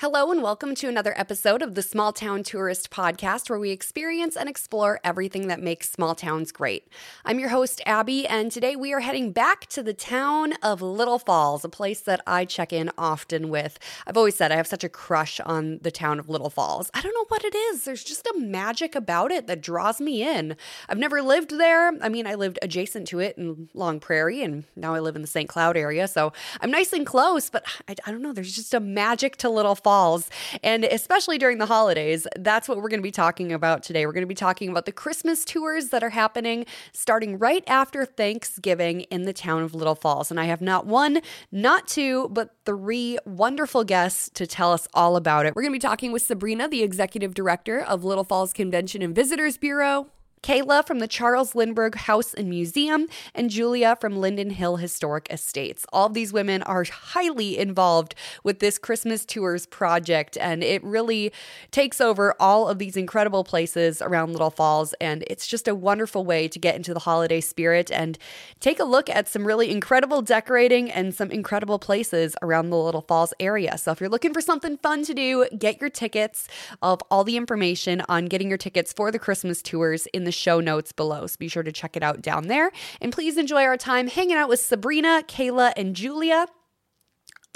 Hello, and welcome to another episode of the Small Town Tourist Podcast, where we experience and explore everything that makes small towns great. I'm your host, Abbey, and today we are heading back to the town of Little Falls, a place that I check in often with. I've always said I have such a crush on the town of Little Falls. I don't know what it is, there's just a magic about it that draws me in. I've never lived there. I mean, I lived adjacent to it in Long Prairie, and now I live in the St. Cloud area, so I'm nice and close, but I, I don't know, there's just a magic to Little Falls falls. And especially during the holidays, that's what we're going to be talking about today. We're going to be talking about the Christmas tours that are happening starting right after Thanksgiving in the town of Little Falls. And I have not one, not two, but three wonderful guests to tell us all about it. We're going to be talking with Sabrina, the executive director of Little Falls Convention and Visitors Bureau. Kayla from the Charles Lindbergh House and Museum, and Julia from Linden Hill Historic Estates. All of these women are highly involved with this Christmas Tours project, and it really takes over all of these incredible places around Little Falls. And it's just a wonderful way to get into the holiday spirit and take a look at some really incredible decorating and some incredible places around the Little Falls area. So if you're looking for something fun to do, get your tickets of all the information on getting your tickets for the Christmas tours in the the show notes below. So be sure to check it out down there. And please enjoy our time hanging out with Sabrina, Kayla, and Julia.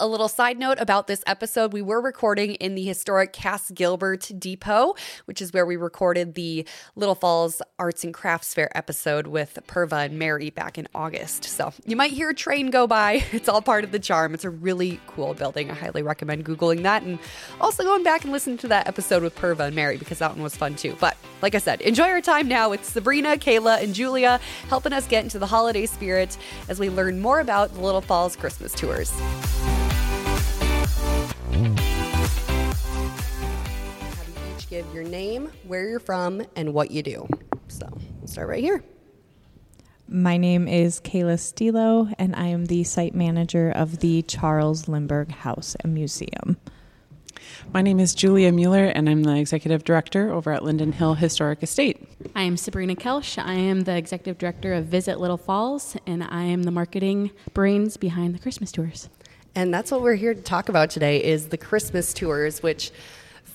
A little side note about this episode we were recording in the historic Cass Gilbert Depot, which is where we recorded the Little Falls Arts and Crafts Fair episode with Perva and Mary back in August. So you might hear a train go by. It's all part of the charm. It's a really cool building. I highly recommend Googling that and also going back and listening to that episode with Perva and Mary because that one was fun too. But like I said, enjoy our time now with Sabrina, Kayla, and Julia helping us get into the holiday spirit as we learn more about the Little Falls Christmas tours. Give your name, where you're from, and what you do. So we'll start right here. My name is Kayla Stilo, and I am the site manager of the Charles Lindbergh House and Museum. My name is Julia Mueller, and I'm the executive director over at Linden Hill Historic Estate. I am Sabrina Kelsch. I am the executive director of Visit Little Falls, and I am the marketing brains behind the Christmas tours. And that's what we're here to talk about today is the Christmas tours, which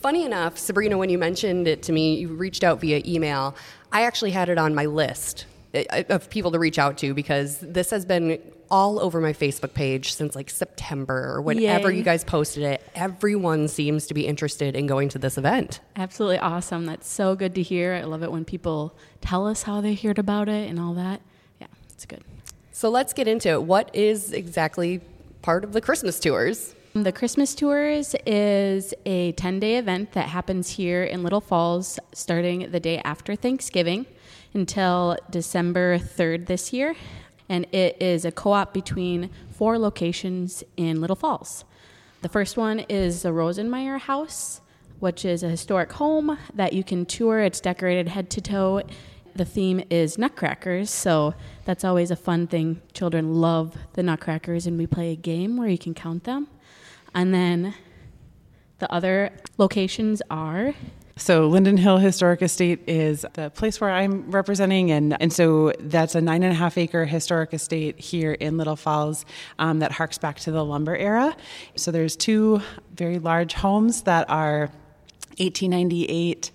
funny enough, Sabrina, when you mentioned it to me, you reached out via email. I actually had it on my list eh, of people to reach out to because this has been all over my Facebook page since like September or whenever Yay. you guys posted it. Everyone seems to be interested in going to this event. Absolutely awesome. That's so good to hear. I love it when people tell us how they heard about it and all that. Yeah, it's good. So let's get into it. What is exactly part of the Christmas tours? The Christmas Tours is a 10 day event that happens here in Little Falls starting the day after Thanksgiving until December 3rd this year. And it is a co op between four locations in Little Falls. The first one is the Rosenmeier House, which is a historic home that you can tour. It's decorated head to toe. The theme is nutcrackers, so that's always a fun thing. Children love the nutcrackers, and we play a game where you can count them. And then the other locations are So, Linden Hill Historic Estate is the place where I'm representing, and, and so that's a nine and a half acre historic estate here in Little Falls um, that harks back to the lumber era. So, there's two very large homes that are 1898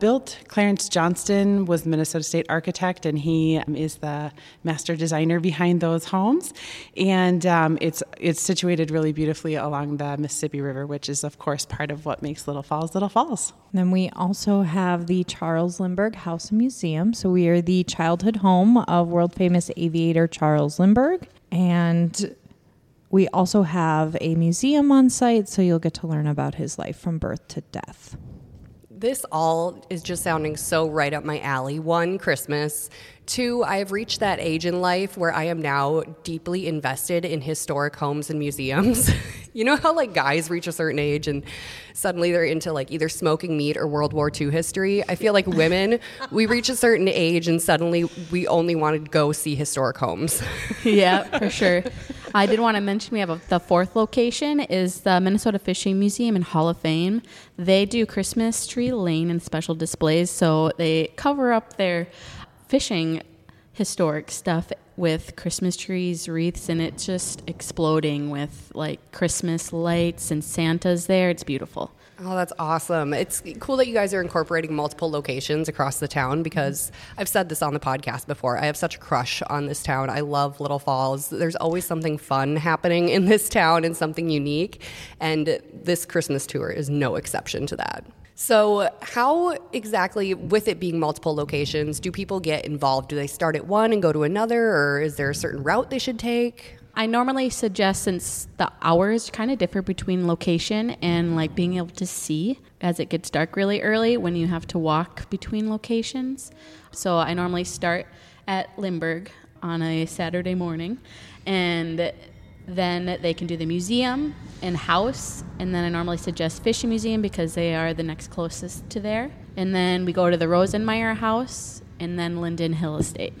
built. Clarence Johnston was the Minnesota State architect, and he um, is the master designer behind those homes. And um, it's it's situated really beautifully along the Mississippi River, which is of course part of what makes Little Falls Little Falls. Then we also have the Charles Lindbergh House and Museum. So we are the childhood home of world famous aviator Charles Lindbergh. And we also have a museum on site, so you'll get to learn about his life from birth to death. This all is just sounding so right up my alley. One, Christmas. Two, I have reached that age in life where I am now deeply invested in historic homes and museums. you know how like guys reach a certain age and suddenly they're into like either smoking meat or World War II history? I feel like women, we reach a certain age and suddenly we only want to go see historic homes. yeah, for sure. I did want to mention we have a, the fourth location is the Minnesota Fishing Museum and Hall of Fame. They do Christmas tree lane and special displays, so they cover up their fishing historic stuff with Christmas trees, wreaths, and it's just exploding with like Christmas lights and Santa's there. It's beautiful. Oh, that's awesome. It's cool that you guys are incorporating multiple locations across the town because I've said this on the podcast before. I have such a crush on this town. I love Little Falls. There's always something fun happening in this town and something unique. And this Christmas tour is no exception to that. So, how exactly, with it being multiple locations, do people get involved? Do they start at one and go to another, or is there a certain route they should take? I normally suggest since the hours kind of differ between location and like being able to see as it gets dark really early when you have to walk between locations. So I normally start at Lindbergh on a Saturday morning and then they can do the museum and house and then i normally suggest fishing museum because they are the next closest to there and then we go to the rosenmeier house and then linden hill estate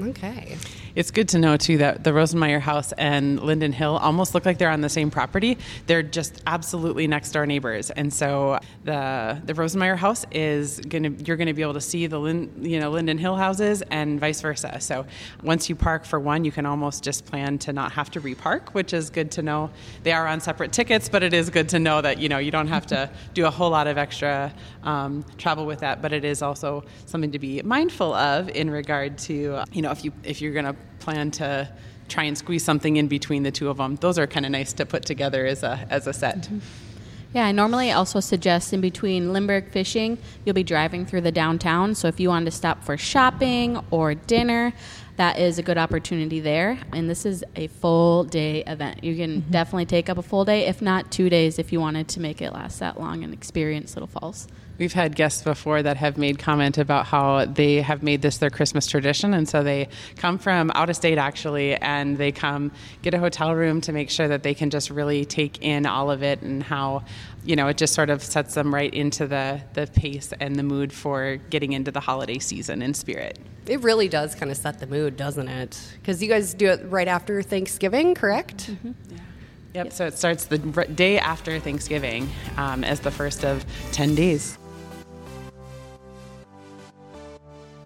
Okay. It's good to know too that the Rosenmeier house and Linden Hill almost look like they're on the same property. They're just absolutely next door neighbors, and so the the Rosenmeier house is gonna you're gonna be able to see the Lin, you know Linden Hill houses and vice versa. So once you park for one, you can almost just plan to not have to repark, which is good to know. They are on separate tickets, but it is good to know that you know you don't have to do a whole lot of extra um, travel with that. But it is also something to be mindful of in regard to you know if you if you're gonna plan to try and squeeze something in between the two of them. Those are kind of nice to put together as a as a set. Mm-hmm. Yeah, I normally also suggest in between Lindbergh fishing, you'll be driving through the downtown. So if you want to stop for shopping or dinner, that is a good opportunity there. And this is a full day event. You can mm-hmm. definitely take up a full day, if not two days, if you wanted to make it last that long and experience Little Falls. We've had guests before that have made comment about how they have made this their Christmas tradition. And so they come from out of state actually, and they come get a hotel room to make sure that they can just really take in all of it and how, you know, it just sort of sets them right into the, the pace and the mood for getting into the holiday season in spirit. It really does kind of set the mood, doesn't it? Because you guys do it right after Thanksgiving, correct? Mm-hmm. Yeah. Yep, yep, so it starts the day after Thanksgiving um, as the first of 10 days.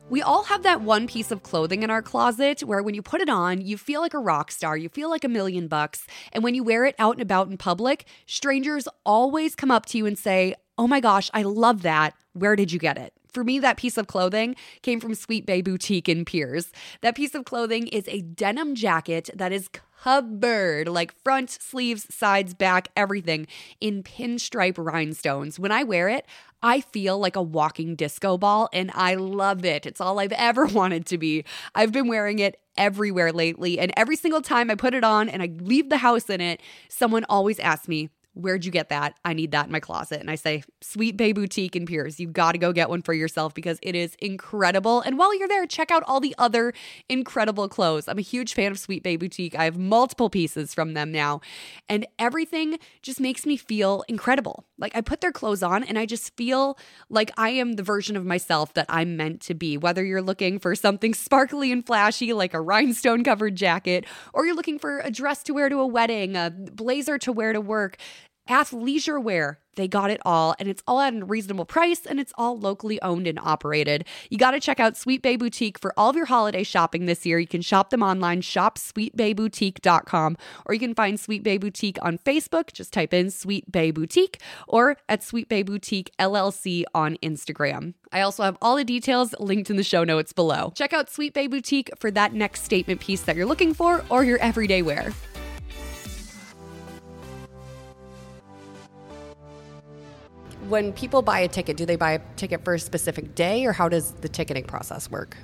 We all have that one piece of clothing in our closet where when you put it on, you feel like a rock star, you feel like a million bucks. And when you wear it out and about in public, strangers always come up to you and say, Oh my gosh, I love that. Where did you get it? For me, that piece of clothing came from Sweet Bay Boutique in Pierz. That piece of clothing is a denim jacket that is covered, like front, sleeves, sides, back, everything in pinstripe rhinestones. When I wear it, I feel like a walking disco ball and I love it. It's all I've ever wanted to be. I've been wearing it everywhere lately, and every single time I put it on and I leave the house in it, someone always asks me, Where'd you get that? I need that in my closet. And I say, Sweet Bay Boutique in Pierz. You got to go get one for yourself because it is incredible. And while you're there, check out all the other incredible clothes. I'm a huge fan of Sweet Bay Boutique. I have multiple pieces from them now. And everything just makes me feel incredible. Like I put their clothes on and I just feel like I am the version of myself that I'm meant to be. Whether you're looking for something sparkly and flashy like a rhinestone covered jacket, or you're looking for a dress to wear to a wedding, a blazer to wear to work athleisure wear. They got it all, and it's all at a reasonable price, and it's all locally owned and operated. You got to check out Sweet Bay Boutique for all of your holiday shopping this year. You can shop them online, shopsweetbayboutique.com, or you can find Sweet Bay Boutique on Facebook. Just type in Sweet Bay Boutique, or at Sweet Bay Boutique LLC on Instagram. I also have all the details linked in the show notes below. Check out Sweet Bay Boutique for that next statement piece that you're looking for or your everyday wear. When people buy a ticket, do they buy a ticket for a specific day, or how does the ticketing process work?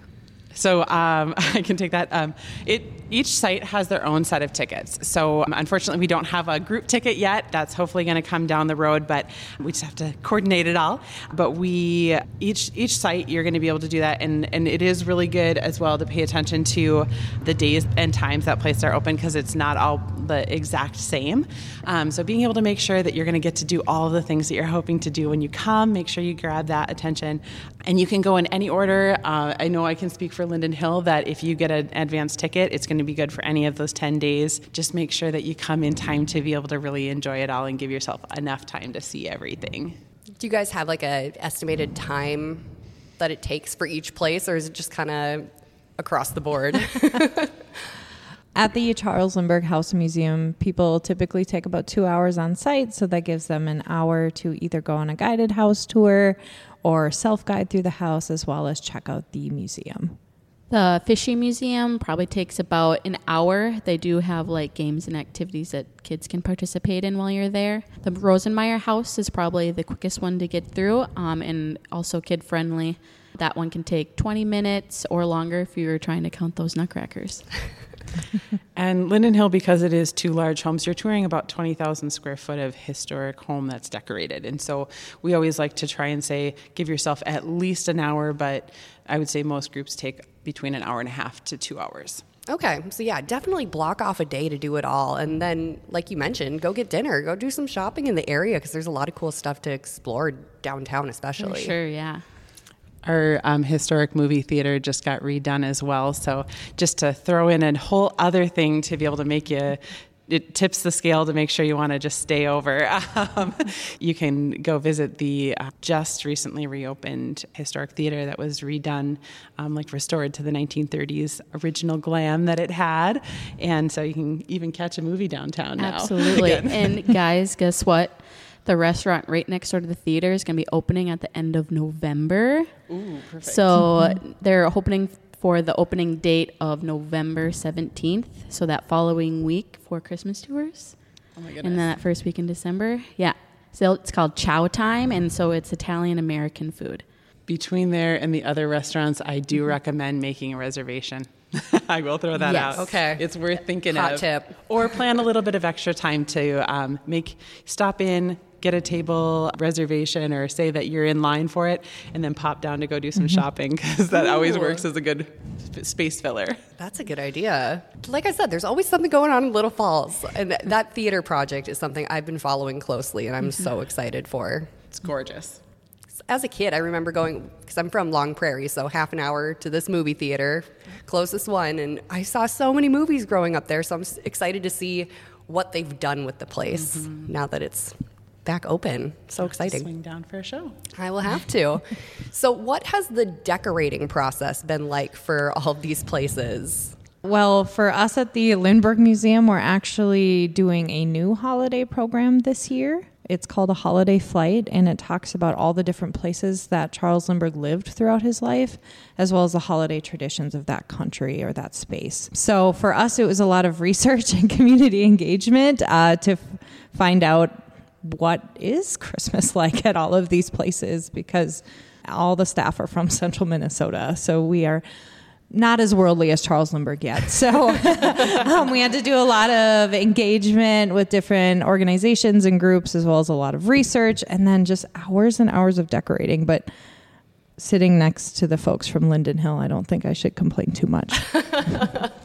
So um, I can take that. Um, it each site has their own set of tickets. So um, unfortunately, we don't have a group ticket yet. That's hopefully going to come down the road, but we just have to coordinate it all. But we each each site you're going to be able to do that, and and it is really good as well to pay attention to the days and times that places are open because it's not all the exact same. Um, so being able to make sure that you're going to get to do all the things that you're hoping to do when you come, make sure you grab that attention, and you can go in any order. Uh, I know I can speak for for Linden Hill that if you get an advance ticket, it's going to be good for any of those 10 days. Just make sure that you come in time to be able to really enjoy it all and give yourself enough time to see everything. Do you guys have like a estimated time that it takes for each place or is it just kind of across the board. At the Charles Lindbergh House Museum, people typically take about two hours on site, so that gives them an hour to either go on a guided house tour or self guide through the house, as well as check out the museum. The Fishing Museum probably takes about an hour. They do have like games and activities that kids can participate in while you're there. The Rosenmeier House is probably the quickest one to get through um, and also kid friendly. That one can take 20 minutes or longer if you're trying to count those nutcrackers. and Linden Hill, because it is two large homes, you're touring about 20,000 square foot of historic home that's decorated. And so we always like to try and say, give yourself at least an hour, but I would say most groups take between an hour and a half to two hours. Okay, so yeah, definitely block off a day to do it all. And then, like you mentioned, go get dinner, go do some shopping in the area because there's a lot of cool stuff to explore downtown, especially. For sure, yeah. Our um, historic movie theater just got redone as well. So, just to throw in a whole other thing to be able to make you it tips the scale to make sure you want to just stay over. Um, you can go visit the uh, just recently reopened historic theater that was redone, um, like restored to the 1930s original glam that it had, and so you can even catch a movie downtown now. Absolutely. and guys, guess what? The restaurant right next door to the theater is going to be opening at the end of November. Ooh, perfect. So they're opening for the opening date of November 17th. So that following week for Christmas tours. Oh my goodness. And then that first week in December. Yeah. So it's called Chow Time. And so it's Italian American food. Between there and the other restaurants, I do mm-hmm. recommend making a reservation. I will throw that yes. out. Okay. It's worth thinking Hot of. tip. Or plan a little bit of extra time to um, make stop in, get a table reservation or say that you're in line for it and then pop down to go do some mm-hmm. shopping because that Ooh. always works as a good space filler. That's a good idea. Like I said, there's always something going on in Little Falls. And that theater project is something I've been following closely and I'm mm-hmm. so excited for. It's gorgeous. As a kid, I remember going, because I'm from Long Prairie, so half an hour to this movie theater, closest one. And I saw so many movies growing up there, so I'm excited to see what they've done with the place mm-hmm. now that it's back open. So exciting. Swing down for a show. I will have to. so, what has the decorating process been like for all of these places? Well, for us at the Lindbergh Museum, we're actually doing a new holiday program this year. It's called a holiday flight, and it talks about all the different places that Charles Lindbergh lived throughout his life, as well as the holiday traditions of that country or that space. So for us, it was a lot of research and community engagement uh, to f- find out what is Christmas like at all of these places because all the staff are from central Minnesota. So we are not as worldly as Charles Lindbergh yet. So um, we had to do a lot of engagement with different organizations and groups, as well as a lot of research, and then just hours and hours of decorating. But sitting next to the folks from Linden Hill, I don't think I should complain too much.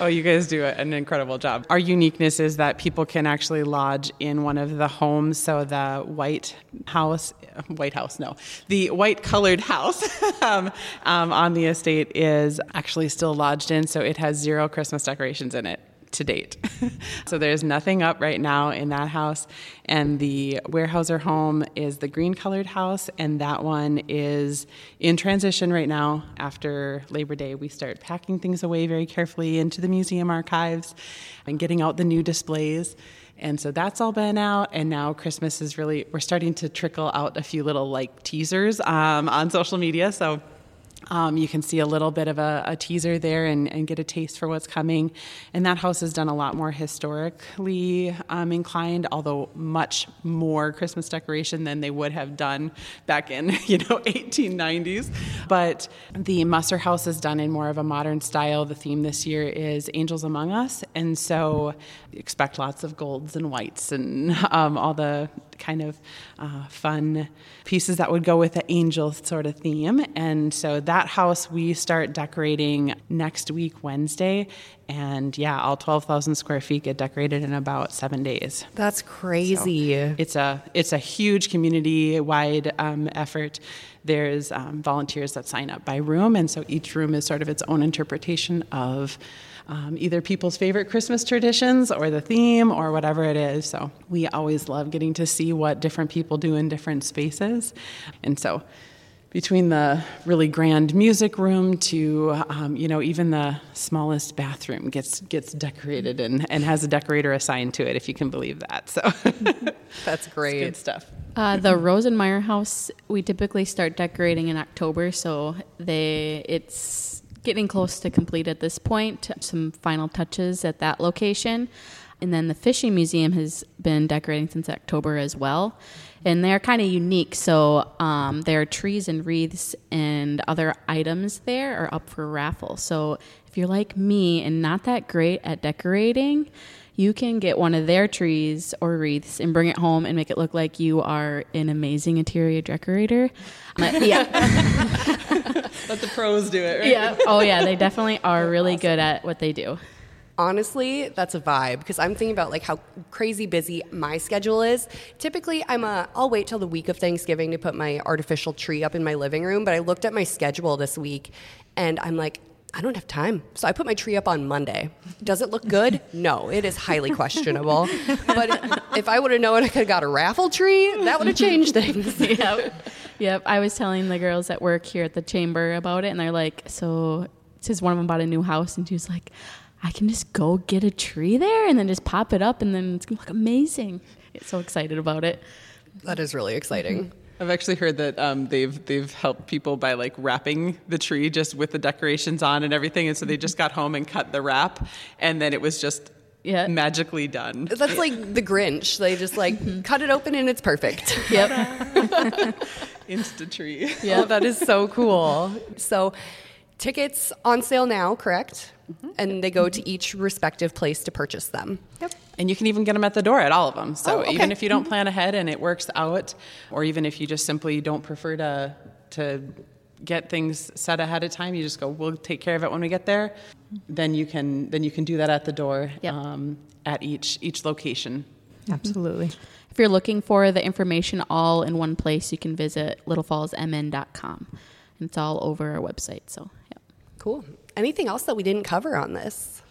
Oh, you guys do an incredible job. Our uniqueness is that people can actually lodge in one of the homes. So the White House, White House, no, the white colored house um, um, on the estate is actually still lodged in. So it has zero Christmas decorations in it to date. so there's nothing up right now in that house. And the Weyerhaeuser home is the green colored house, and that one is in transition right now. After Labor Day, we start packing things away very carefully into the museum archives and getting out the new displays. And so that's all been out, and now Christmas is really, we're starting to trickle out a few little like teasers um, on social media. So um, you can see a little bit of a, a teaser there and, and, get a taste for what's coming. And that house has done a lot more historically um, inclined, although much more Christmas decoration than they would have done back in you know 1890s. But the Musser house is done in more of a modern style. The theme this year is Angels Among Us, and so expect lots of golds and whites and um, all the kind of uh, fun pieces that would go with the angel sort of theme. And so that house we start decorating next week, Wednesday. And yeah, all 12,000 square feet get decorated in about seven days. That's crazy. So it's a it's a huge community wide um, effort. There's um, volunteers that sign up by room, and so each room is sort of its own interpretation of um, either people's favorite Christmas traditions or the theme or whatever it is. So we always love getting to see what different people do in different spaces. And so between the really grand music room to um, you know even the smallest bathroom gets gets decorated and, and has a decorator assigned to it if you can believe that so That's great. good stuff Uh, the Rosenmeier house, we typically start decorating in October, so they it's getting close to complete at this point. Some final touches at that location. And then the fishing museum has been decorating since October as well. And they're kind of unique. So um, there are trees and wreaths and other items there are up for raffle. So if you're like me and not that great at decorating, you can get one of their trees or wreaths and bring it home and make it look like you are an amazing interior decorator. But yeah, let the pros do it right yeah. Oh yeah, they definitely are really good at what they do. Honestly, that's a vibe because I'm thinking about like how crazy busy my schedule is. Typically, I'm a I'll wait till the week of Thanksgiving to put my artificial tree up in my living room, but I looked at my schedule this week and I'm like I don't have time. So I put my tree up on Monday. Does it look good? No, it is highly questionable. But if I would have known I could have got a raffle tree, that would have changed things. yep. Yep. I was telling the girls at work here at the chamber about it, and they're like, so since one of them bought a new house, and she was like, I can just go get a tree there and then just pop it up, and then it's gonna look amazing. Get so excited about it. That is really exciting. I've actually heard that um, they've they've helped people by like wrapping the tree just with the decorations on and everything, and so they just got home and cut the wrap, and then it was just Yeah. magically done. That's like the Grinch. They just like cut it open and it's perfect. Yep. Insta tree. Yeah, that is so cool. So, tickets on sale now, correct? Mm-hmm. And they go to mm-hmm. each respective place to purchase them. Yep. And you can even get them at the door at all of them. So Oh, okay. even if you don't mm-hmm. plan ahead and it works out, or even if you just simply don't prefer to to get things set ahead of time, you just go, we'll take care of it when we get there. Then you can then you can do that at the door Yep. um, at each each location. Absolutely. If you're looking for the information all in one place, you can visit littlefallsmn.com. And it's all over our website. So, yeah. Cool. Anything else that we didn't cover on this?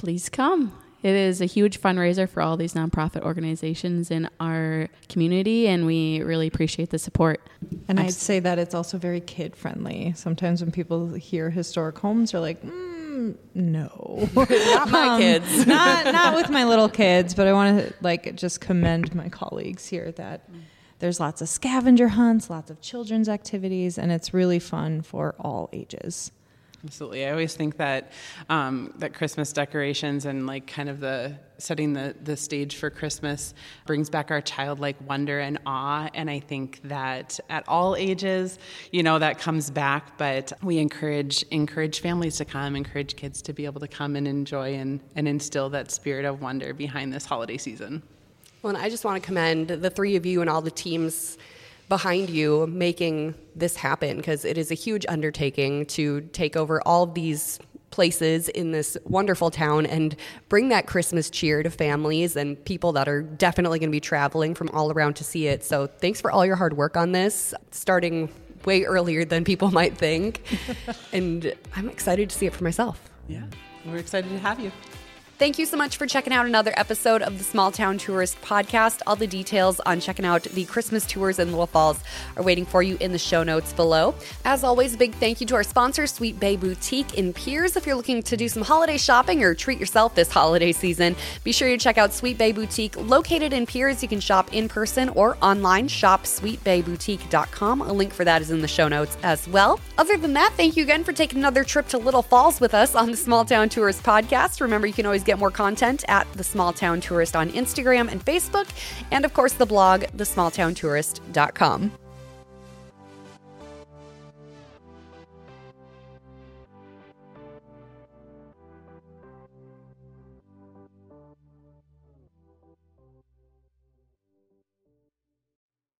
please come. It is a huge fundraiser for all these nonprofit organizations in our community, and we really appreciate the support. And I'd say that it's also very kid friendly. Sometimes when people hear historic homes, they're like, mm, no, Not my kids. not not with my little kids. But I want to like just commend my colleagues here that there's lots of scavenger hunts, lots of children's activities, and it's really fun for all ages. Absolutely. I always think that um, that Christmas decorations and like kind of the setting the, the stage for Christmas brings back our childlike wonder and awe. And I think that at all ages, you know, that comes back. But we encourage encourage families to come, encourage kids to be able to come and enjoy and, and instill that spirit of wonder behind this holiday season. Well, and I just want to commend the three of you and all the teams behind you making this happen because it is a huge undertaking to take over all these places in this wonderful town and bring that Christmas cheer to families and people that are definitely going to be traveling from all around to see it. So, thanks for all your hard work on this, starting way earlier than people might think. and I'm excited to see it for myself. Yeah. We're excited to have you. Thank you so much for checking out another episode of the Small Town Tourist Podcast. All the details on checking out the Christmas tours in Little Falls are waiting for you in the show notes below. As always, a big thank you to our sponsor, Sweet Bay Boutique in Pierz. If you're looking to do some holiday shopping or treat yourself this holiday season, be sure to check out Sweet Bay Boutique. Located in Pierz, you can shop in person or online. Shop sweetbayboutique.com. A link for that is in the show notes as well. Other than that, thank you again for taking another trip to Little Falls with us on the Small Town Tourist Podcast. Remember, you can always get more content at the Small Town Tourist on Instagram and Facebook, and of course, the blog, thesmalltowntourist.com.